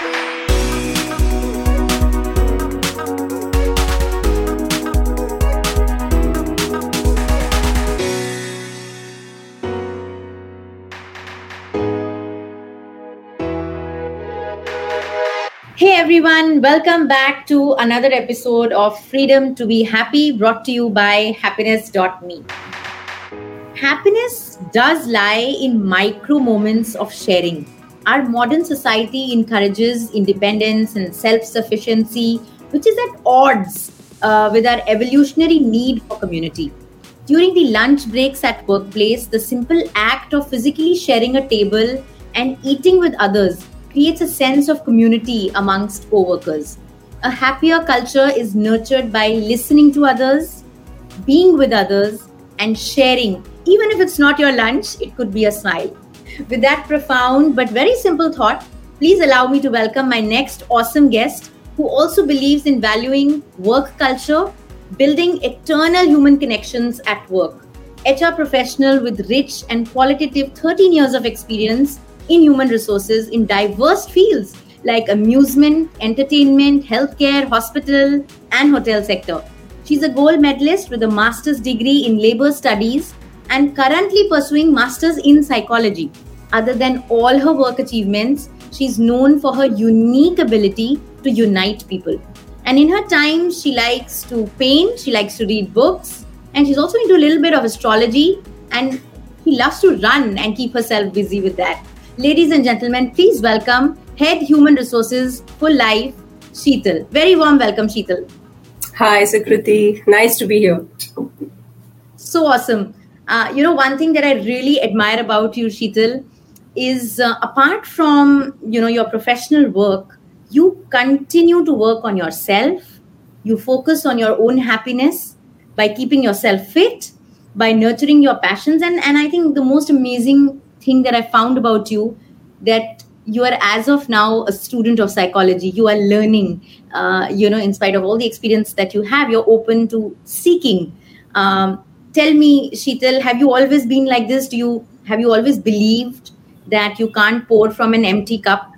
Hey everyone, welcome back to another episode of Freedom to Be Happy brought to you by happiness.me. Happiness does lie in micro moments of sharing. Our modern society encourages independence and self sufficiency, which is at odds uh, with our evolutionary need for community. During the lunch breaks at workplace, the simple act of physically sharing a table and eating with others creates a sense of community amongst co-workers. A happier culture is nurtured by listening to others, being with others, and sharing. Even if it's not your lunch, it could be a smile. With that profound but very simple thought, please allow me to welcome my next awesome guest who also believes in valuing work culture, building eternal human connections at work. HR professional with rich and qualitative 13 years of experience in human resources in diverse fields like amusement, entertainment, healthcare, hospital, and hotel sector. She's a gold medalist with a master's degree in labor studies and currently pursuing masters in psychology. Other than all her work achievements, she's known for her unique ability to unite people. And in her time, she likes to paint, she likes to read books, and she's also into a little bit of astrology and she loves to run and keep herself busy with that. Ladies and gentlemen, please welcome Head Human Resources Fullife, Sheetal. Very warm welcome, Sheetal. Hi, Sukriti. Nice to be here. So awesome. Uh, you know, one thing that I really admire about you, Sheetal, is uh, apart from you know your professional work, you continue to work on yourself. You focus on your own happiness by keeping yourself fit, by nurturing your passions, and and I think the most amazing thing that I found about you that you are as of now a student of psychology. You are learning uh, you know in spite of all the experience that you have you're open to seeking. Um, tell me sheetal have you always been like this? Do you have you always believed that you can't pour from an empty cup?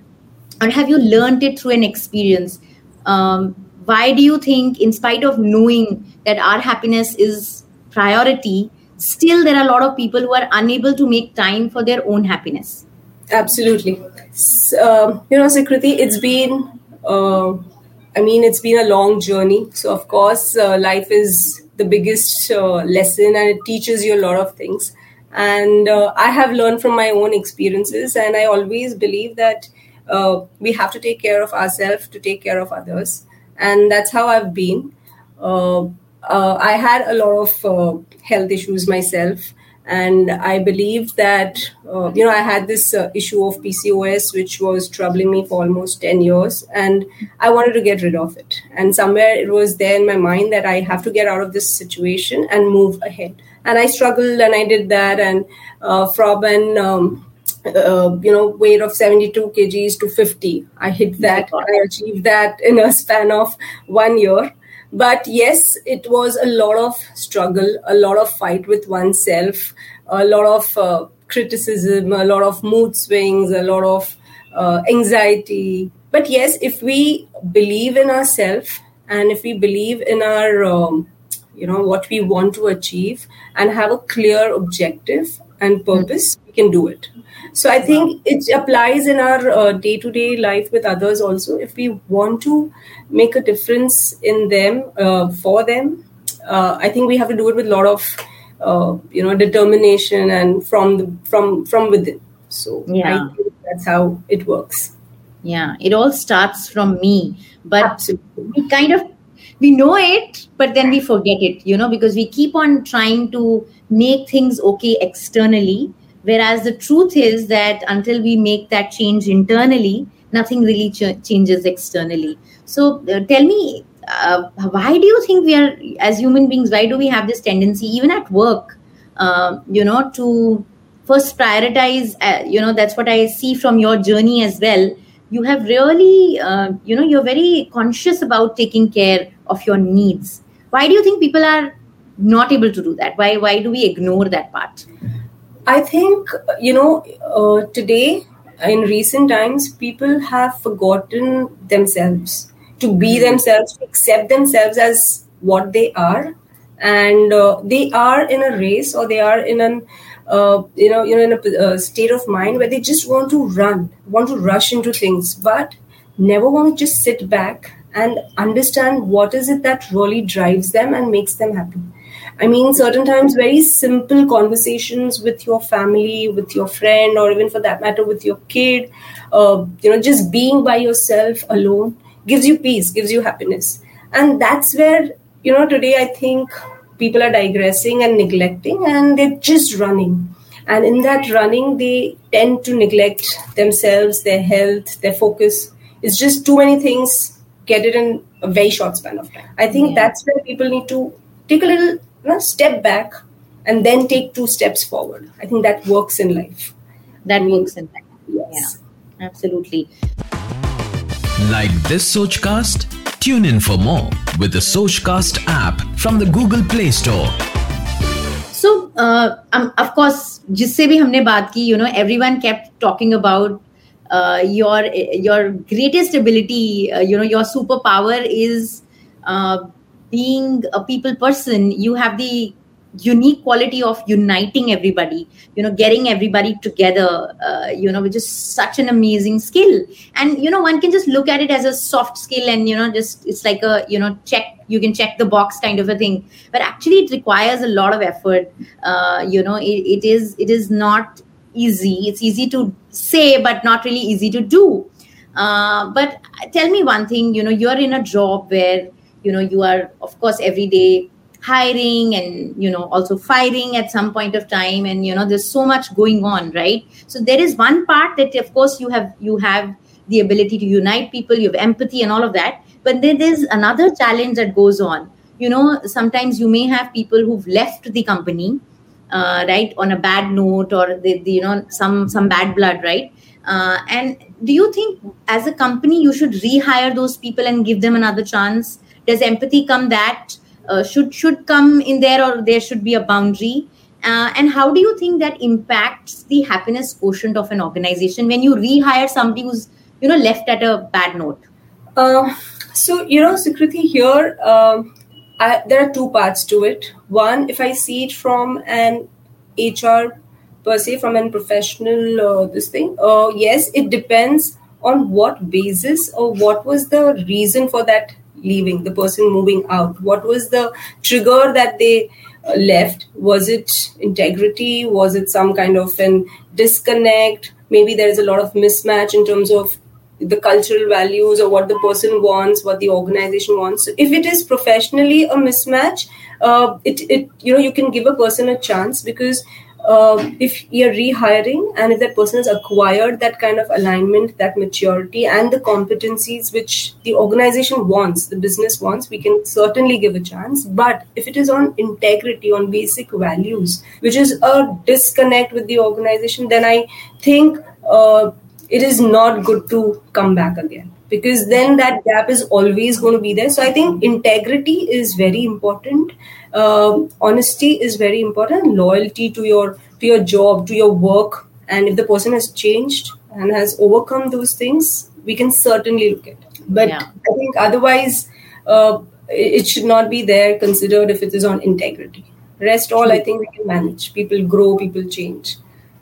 Or have you learned it through an experience? Um, why do you think in spite of knowing that our happiness is priority still there are a lot of people who are unable to make time for their own happiness? Absolutely. Uh, you know Sukriti, it's been uh, i mean it's been a long journey. So of course uh, life is the biggest uh, lesson and it teaches you a lot of things and uh, i have learned from my own experiences and i always believe that uh, we have to take care of ourselves to take care of others and that's how i've been uh, I had a lot of uh, health issues myself, and I believe that uh, you know I had this uh, issue of PCOS, which was troubling me for almost ten years, and I wanted to get rid of it. And somewhere it was there in my mind that I have to get out of this situation and move ahead. And I struggled, and I did that, and uh, from an um, uh, you know weight of 72 kgs to 50 i hit that i achieved that in a span of one year. But yes, it was a lot of struggle, a lot of fight with oneself, a lot of uh, criticism, a lot of mood swings, a lot of uh, anxiety. But yes, if we believe in ourselves and if we believe in our, um, you know, what we want to achieve and have a clear objective and purpose, we can do it. So I think it applies in our day to day life with others also. If we want to make a difference in them uh, for them, uh, I think we have to do it with a lot of uh, you know determination and from the from from within. So yeah. I think that's how it works. Yeah, it all starts from me, but Absolutely. we kind of we know it but then we forget it you know because we keep on trying to make things okay externally Whereas the truth is that until we make that change internally, nothing really ch- changes externally. So uh, tell me, uh, why do you think we are, as human beings, why do we have this tendency, even at work, uh, you know, to first prioritize, uh, you know, that's what I see from your journey as well. You have really, uh, you know, you're very conscious about taking care of your needs. Why do you think people are not able to do that? Why, why do we ignore that part? I think, you know, uh, today in recent times, people have forgotten themselves to be hmm. themselves, to accept themselves as what they are, and uh, they are in a race or they are in an uh, you know you know in a uh, state of mind where they just want to run, want to rush into things, but never want to just sit back and understand what is it that really drives them and makes them happy I mean, certain times, very simple conversations with your family, with your friend, or even for that matter, with your kid, uh, you know, just being by yourself alone gives you peace, gives you happiness. And that's where, you know, today I think people are digressing and neglecting, and they're just running. And in that running, they tend to neglect themselves, their health, their focus. It's just too many things get it in a very short span of time. I think yeah. that's where people need to take a little you know, step back and then take two steps forward. I think that works in life. That works in life. Yes. Yeah, absolutely. Like this Sochcast? Tune in for more with the Sochcast app from the Google Play Store. So, uh, um, of course, जिससे भी हमने बात की, you know, everyone kept talking about uh, your your greatest ability. Uh, you know, your superpower is uh, being a people person you have the unique quality of uniting everybody you know getting everybody together uh, you know which is such an amazing skill. And you know one can just look at it as a soft skill and you know just it's like a you know check you can check the box kind of a thing. But actually it requires a lot of effort. Uh, you know it, it is it is not easy. It's easy to say but not really easy to do. Uh, but tell me one thing you know you're in a job where you know you are of course every day hiring and you know also firing at some point of time and you know there's so much going on right? So there is one part that of course you have you have the ability to unite people you have empathy and all of that but then there's another challenge that goes on. You know sometimes you may have people who've left the company uh, right on a bad note or the, you know some some bad blood right? Uh, and do you think as a company you should rehire those people and give them another chance? Does empathy come that uh, should should come in there or there should be a boundary. Uh, and how do you think that impacts the happiness quotient of an organization when you rehire somebody who's you know left at a bad note? Uh, so you know Sukriti here um, I, there are two parts to it. One if i see it from an hr per se from a professional uh, this thing uh, yes it depends on what basis or what was the reason for that leaving, the person moving out? What was the trigger that they uh, left? Was it integrity? Was it some kind of an disconnect? Maybe there is a lot of mismatch in terms of the cultural values or what the person wants, what the organization wants. So if it is professionally a mismatch, uh, it, it you know you can give a person a chance because uh, if you're rehiring and if that person has acquired that kind of alignment, that maturity, and the competencies which the organization wants, the business wants, we can certainly give a chance. But if it is on integrity, on basic values, which is a disconnect with the organization, then I think uh, it is not good to come back again because then that gap is always going to be there. So I think integrity is very important. Um, honesty is very important. Loyalty to your to your job to your work. And if the person has changed and has overcome those things we can certainly look at it. But yeah. i think otherwise uh, it should not be there considered if it is on integrity. Rest all i think we can manage. People grow people change.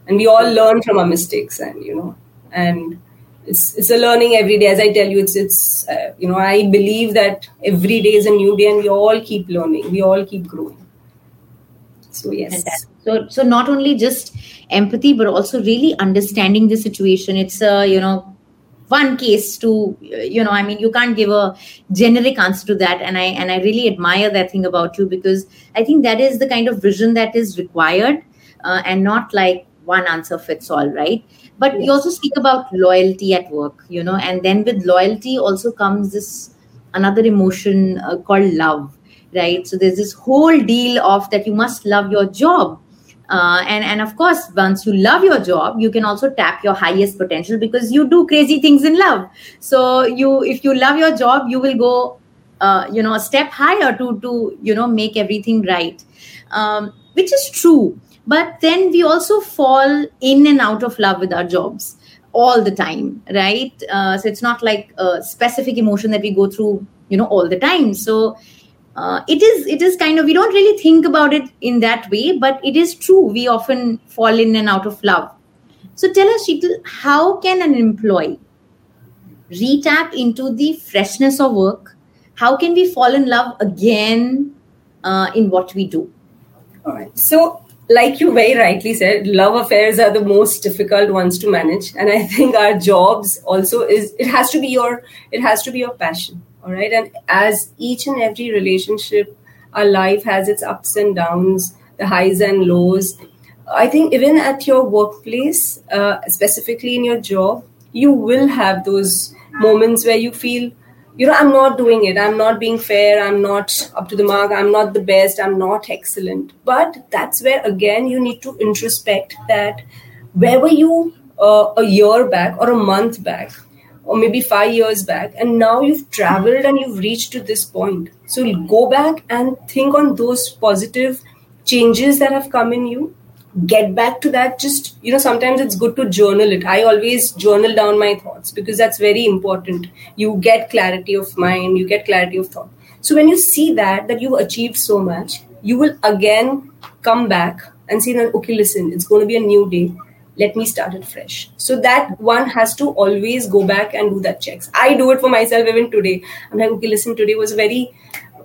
And we all learn from our mistakes and you know and it's it's a learning every day. As I tell you, it's it's uh, you know I believe that every day is a new day, and we all keep learning. We all keep growing. So yes. So so not only just empathy, but also really understanding the situation. It's a you know one case to you know i mean you can't give a generic answer to that and i and i really admire that thing about you because i think that is the kind of vision that is required uh, and not like one answer fits all right but you also speak about loyalty at work you know and then with loyalty also comes this another emotion uh, called love right? So there's this whole deal of that you must love your job. Uh, and and of course once you love your job you can also tap your highest potential because you do crazy things in love. So you if you love your job you will go uh, you know a step higher to to you know make everything right. Um, which is true but then we also fall in and out of love with our jobs all the time right? Uh, so it's not like a specific emotion that we go through you know all the time. So uh, it is it is kind of we don't really think about it in that way but it is true. We often fall in and out of love. So tell us Sheetal, how can an employee retap into the freshness of work? How can we fall in love again uh, in what we do? All right. So like you very rightly said, love affairs are the most difficult ones to manage. And I think our jobs also is it has to be your it has to be your passion. All right. And as each and every relationship, our life has its ups and downs, the highs and lows. I think even at your workplace, uh, specifically in your job, you will have those moments where you feel you know i'm not doing it. I'm not being fair. I'm not up to the mark. I'm not the best. I'm not excellent. But that's where again you need to introspect that where were you uh, a year back or a month back or maybe five years back? And now you've traveled and you've reached to this point. So go back and think on those positive changes that have come in you get back to that just you know sometimes it's good to journal it. I always journal down my thoughts because that's very important. You get clarity of mind you get clarity of thought. So when you see that that you've achieved so much you will again come back and say okay listen it's going to be a new day. Let me start it fresh. So that one has to always go back and do that checks. I do it for myself even today. I'm like okay listen today was a very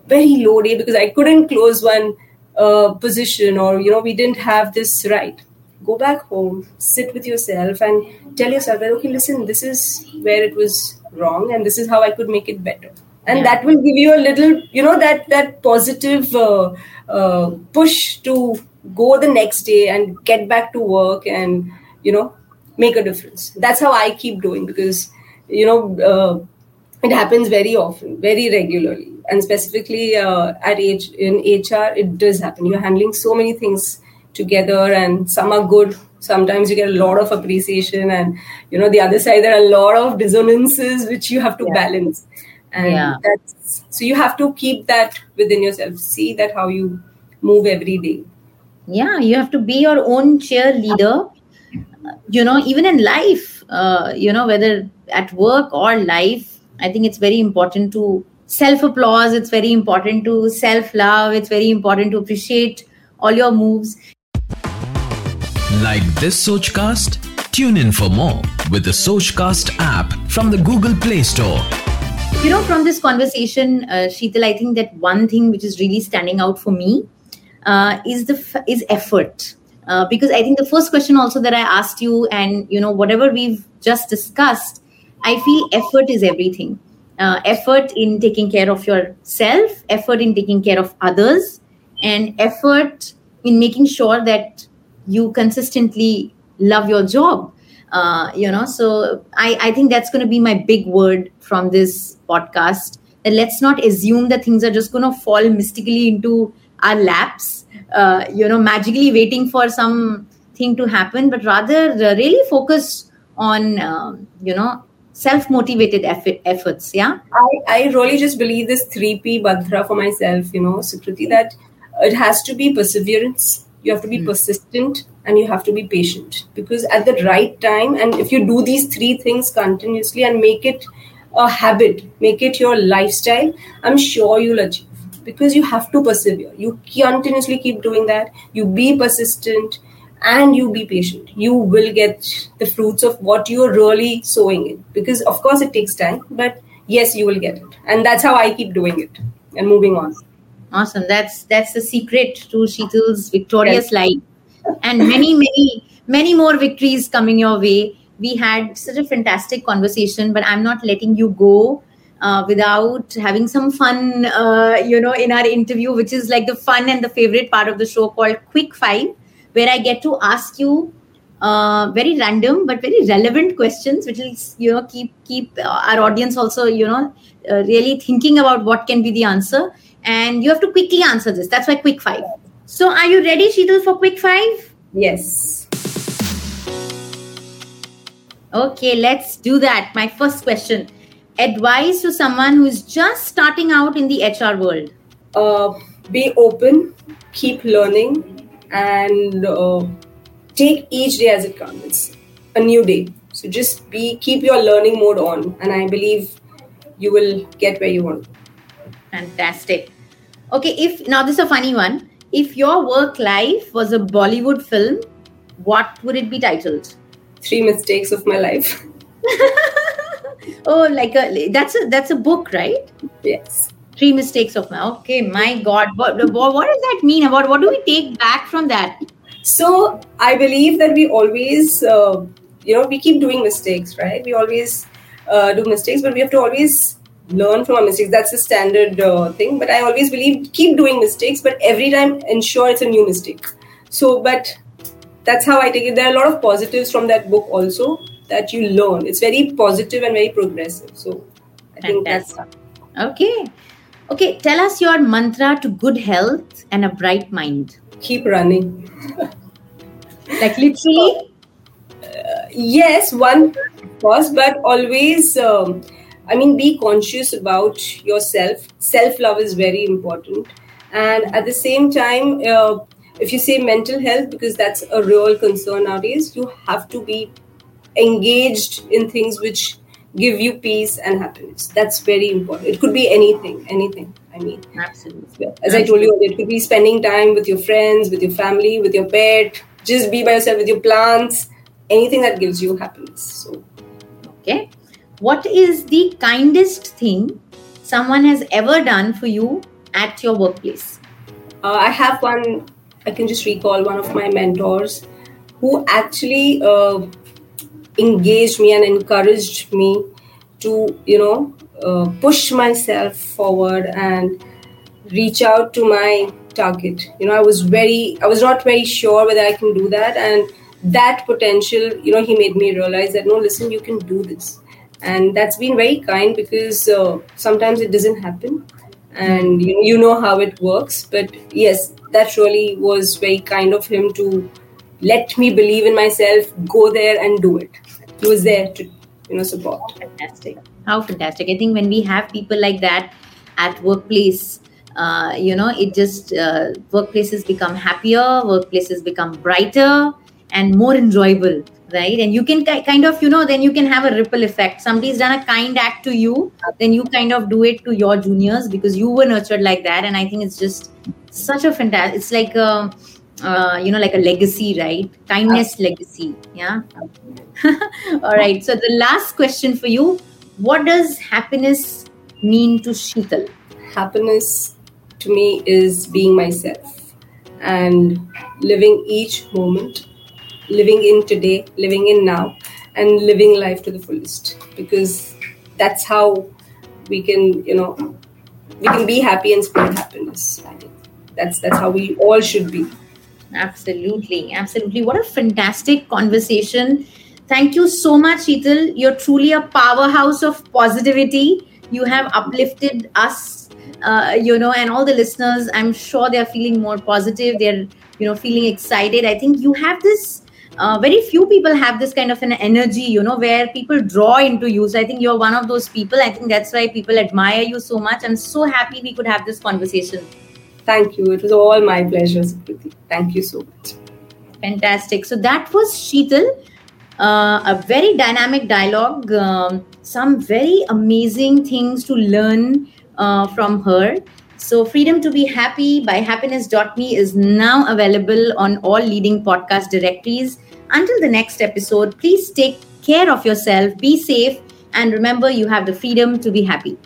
very low day because i couldn't close one uh, position or you know we didn't have this right. Go back home sit with yourself and tell yourself that okay listen this is where it was wrong and this is how i could make it better. And yeah. that will give you a little you know that that positive uh, uh, push to go the next day and get back to work and you know make a difference. That's how i keep doing because you know uh, it happens very often very regularly and specifically uh, at age in HR, it does happen. You're handling so many things together, and some are good. Sometimes you get a lot of appreciation, and you know the other side there are a lot of dissonances which you have to yeah. balance. And yeah. that's so you have to keep that within yourself. See that how you move every day. Yeah, you have to be your own cheerleader. You know, even in life, uh, you know, whether at work or life, I think it's very important to self applause it's very important to self love it's very important to appreciate all your moves. Like this sochcast? Tune in for more with the sochcast app from the google play store. You know from this conversation uh, sheetal i think that one thing which is really standing out for me uh, is the f- is effort. Uh, because i think the first question also that i asked you and you know whatever we've just discussed i feel effort is everything uh, effort in taking care of yourself, effort in taking care of others, and effort in making sure that you consistently love your job. Uh, you know, so I, I think that's going to be my big word from this podcast. That let's not assume that things are just going to fall mystically into our laps, uh, you know, magically waiting for something to happen, but rather uh, really focus on, um, you know, self-motivated effort, efforts yeah? I, I really just believe this 3p mantra for myself you know Sukriti, that it has to be perseverance you have to be mm. persistent and you have to be patient. Because at the right time and if you do these three things continuously and make it a habit make it your lifestyle i'm sure you'll achieve. Because you have to persevere. You continuously keep doing that. You be persistent and you be patient. You will get the fruits of what you're really sowing in. Because of course it takes time but yes you will get it. And that's how i keep doing it and moving on. Awesome. That's that's the secret to sheetal's victorious yes. life. And many many many more victories coming your way. We had such a fantastic conversation but i'm not letting you go uh, without having some fun uh, you know in our interview which is like the fun and the favorite part of the show called quick five where I get to ask you uh, very random but very relevant questions, which will you know keep keep uh, our audience also you know uh, really thinking about what can be the answer, and you have to quickly answer this. That's why quick five. So, are you ready, Sheetal, for quick five? Yes. Okay, let's do that. My first question advice to someone who is just starting out in the HR world? Uh, be open, keep learning, and uh, take each day as it comes. It's a new day. So just be keep your learning mode on, and I believe you will get where you want. Fantastic. Okay, if now this is a funny one. If your work life was a Bollywood film, what would it be titled? Three mistakes of my life. oh, like a that's a that's a book, right? Yes. Three mistakes of my. Okay, my God, what what does that mean? About what do we take back from that? So I believe that we always, uh, you know, we keep doing mistakes, right? We always uh, do mistakes, but we have to always learn from our mistakes. That's the standard uh, thing. But I always believe keep doing mistakes, but every time ensure it's a new mistake. So, but that's how I take it. There are a lot of positives from that book also that you learn. It's very positive and very progressive. So I think that's okay. Okay, tell us your mantra to good health and a bright mind. Keep running. like literally? Uh, yes, one course, but always. Um, I mean, be conscious about yourself. Self love is very important, and at the same time, uh, if you say mental health, because that's a real concern nowadays, you have to be engaged in things which give you peace and happiness. That's very important. It could be anything, anything. I mean, absolutely. As absolutely. I told you, it could be spending time with your friends, with your family, with your pet. Just be by yourself with your plants. Anything that gives you happiness. So, okay. What is the kindest thing someone has ever done for you at your workplace? Uh, I have one. I can just recall one of my mentors who actually uh, engaged me and encouraged me to you know uh, push myself forward and reach out to my target. You know i was very i was not very sure whether i can do that and that potential you know he made me realize that no listen you can do this. And that's been very kind because uh, sometimes it doesn't happen and you know, you know how it works. But yes that really was very kind of him to let me believe in myself go there and do it. He was there to you know support. Fantastic. How fantastic. I think when we have people like that at workplace uh, you know it just uh, workplaces become happier workplaces become brighter and more enjoyable right? And you can kind of you know then you can have a ripple effect. Somebody's done a kind act to you then you kind of do it to your juniors because you were nurtured like that. And i think it's just such a fantastic it's like a uh, you know like a legacy right kindness legacy yeah all right so the last question for you what does happiness mean to Sheetal? Happiness to me is being myself and living each moment, living in today, living in now, and living life to the fullest because that's how we can, you know, we can be happy and spread happiness. That's that's how we all should be. Absolutely, absolutely. What a fantastic conversation Thank you so much, Sheetal. You're truly a powerhouse of positivity. You have uplifted us, uh, you know, and all the listeners. I'm sure they're feeling more positive. They're, you know, feeling excited. I think you have this. Uh, very few people have this kind of an energy, you know, where people draw into you. So I think you're one of those people. I think that's why people admire you so much. I'm so happy we could have this conversation. Thank you. It was all my pleasure, Sukriti. Thank you so much. Fantastic. So that was Sheetal uh, a very dynamic dialogue, um, some very amazing things to learn uh, from her. So, Freedom to Be Happy by happiness.me is now available on all leading podcast directories. Until the next episode, please take care of yourself, be safe, and remember you have the freedom to be happy.